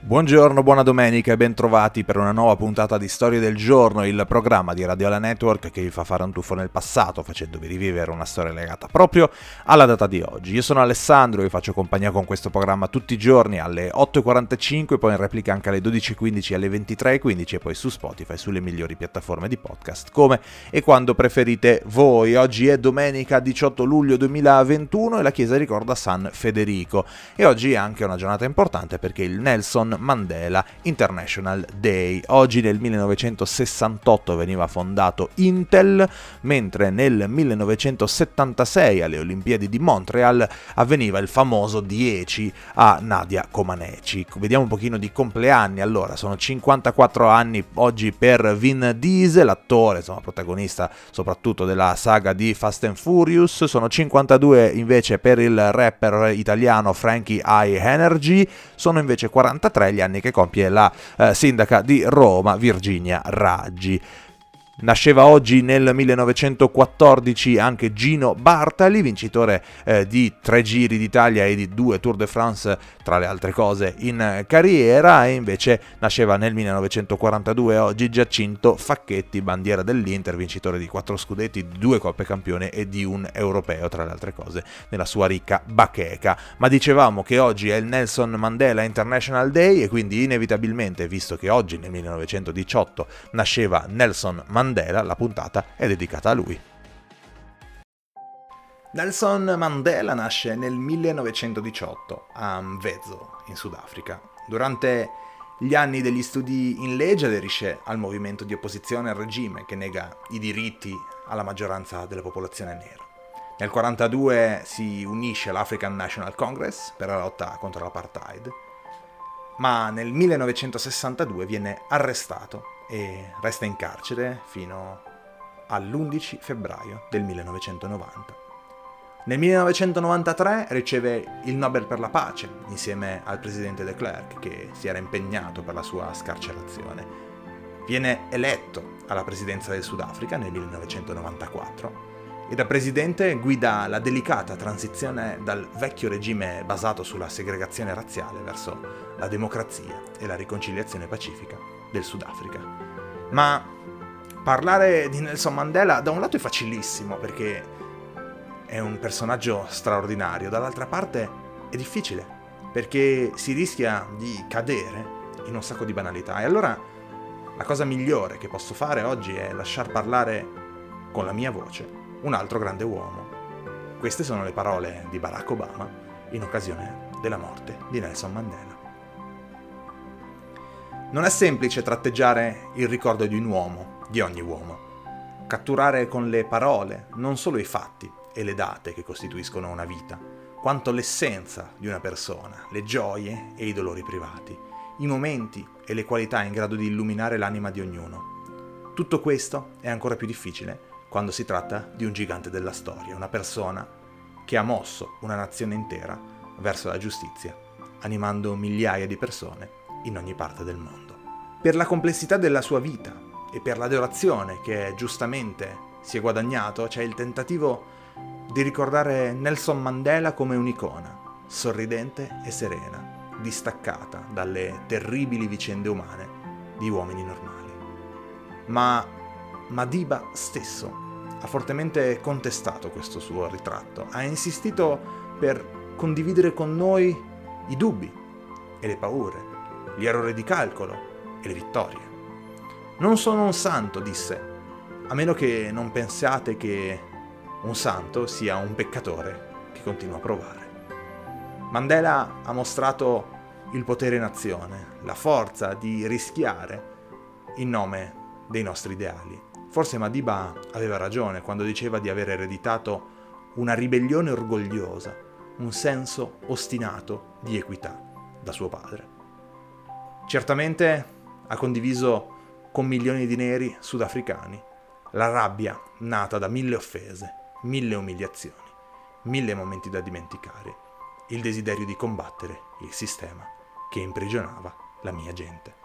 Buongiorno, buona domenica e bentrovati per una nuova puntata di Storie del Giorno, il programma di Radiola Network che vi fa fare un tuffo nel passato facendovi rivivere una storia legata proprio alla data di oggi. Io sono Alessandro e vi faccio compagnia con questo programma tutti i giorni alle 8.45, poi in replica anche alle 12.15 e alle 23.15 e poi su Spotify sulle migliori piattaforme di podcast, come e quando preferite voi. Oggi è domenica 18 luglio 2021 e la chiesa ricorda San Federico e oggi è anche una giornata importante perché il Nelson Mandela International Day. Oggi nel 1968 veniva fondato Intel, mentre nel 1976 alle Olimpiadi di Montreal avveniva il famoso 10 a Nadia Comaneci. Vediamo un pochino di compleanni. Allora, sono 54 anni oggi per Vin Diesel, attore, insomma, protagonista soprattutto della saga di Fast and Furious. Sono 52 invece per il rapper italiano Frankie I Energy. Sono invece 43 33 gli anni che compie la eh, sindaca di Roma, Virginia Raggi. Nasceva oggi nel 1914 anche Gino Bartali, vincitore eh, di tre giri d'Italia e di due Tour de France, tra le altre cose, in carriera, e invece nasceva nel 1942 oggi Giacinto Facchetti, bandiera dell'Inter, vincitore di quattro scudetti, due Coppe Campione e di un europeo, tra le altre cose, nella sua ricca bacheca. Ma dicevamo che oggi è il Nelson Mandela International Day e quindi inevitabilmente, visto che oggi nel 1918 nasceva Nelson Mandela, Mandela, la puntata è dedicata a lui. Nelson Mandela nasce nel 1918 a Mvezo, in Sudafrica. Durante gli anni degli studi in legge aderisce al movimento di opposizione al regime che nega i diritti alla maggioranza della popolazione nera. Nel 1942 si unisce all'African National Congress per la lotta contro l'apartheid, ma nel 1962 viene arrestato e resta in carcere fino all'11 febbraio del 1990. Nel 1993 riceve il Nobel per la pace insieme al presidente de Klerk che si era impegnato per la sua scarcerazione. Viene eletto alla presidenza del Sudafrica nel 1994 e da presidente guida la delicata transizione dal vecchio regime basato sulla segregazione razziale verso la democrazia e la riconciliazione pacifica del Sudafrica. Ma parlare di Nelson Mandela da un lato è facilissimo perché è un personaggio straordinario, dall'altra parte è difficile perché si rischia di cadere in un sacco di banalità e allora la cosa migliore che posso fare oggi è lasciar parlare con la mia voce un altro grande uomo. Queste sono le parole di Barack Obama in occasione della morte di Nelson Mandela. Non è semplice tratteggiare il ricordo di un uomo, di ogni uomo. Catturare con le parole non solo i fatti e le date che costituiscono una vita, quanto l'essenza di una persona, le gioie e i dolori privati, i momenti e le qualità in grado di illuminare l'anima di ognuno. Tutto questo è ancora più difficile quando si tratta di un gigante della storia, una persona che ha mosso una nazione intera verso la giustizia, animando migliaia di persone in ogni parte del mondo. Per la complessità della sua vita e per l'adorazione che giustamente si è guadagnato, c'è il tentativo di ricordare Nelson Mandela come un'icona, sorridente e serena, distaccata dalle terribili vicende umane di uomini normali. Ma Madiba stesso ha fortemente contestato questo suo ritratto, ha insistito per condividere con noi i dubbi e le paure, gli errori di calcolo e le vittorie. Non sono un santo, disse, a meno che non pensiate che un santo sia un peccatore che continua a provare. Mandela ha mostrato il potere in azione, la forza di rischiare in nome dei nostri ideali. Forse Madiba aveva ragione quando diceva di aver ereditato una ribellione orgogliosa, un senso ostinato di equità da suo padre. Certamente ha condiviso con milioni di neri sudafricani la rabbia nata da mille offese, mille umiliazioni, mille momenti da dimenticare, il desiderio di combattere il sistema che imprigionava la mia gente.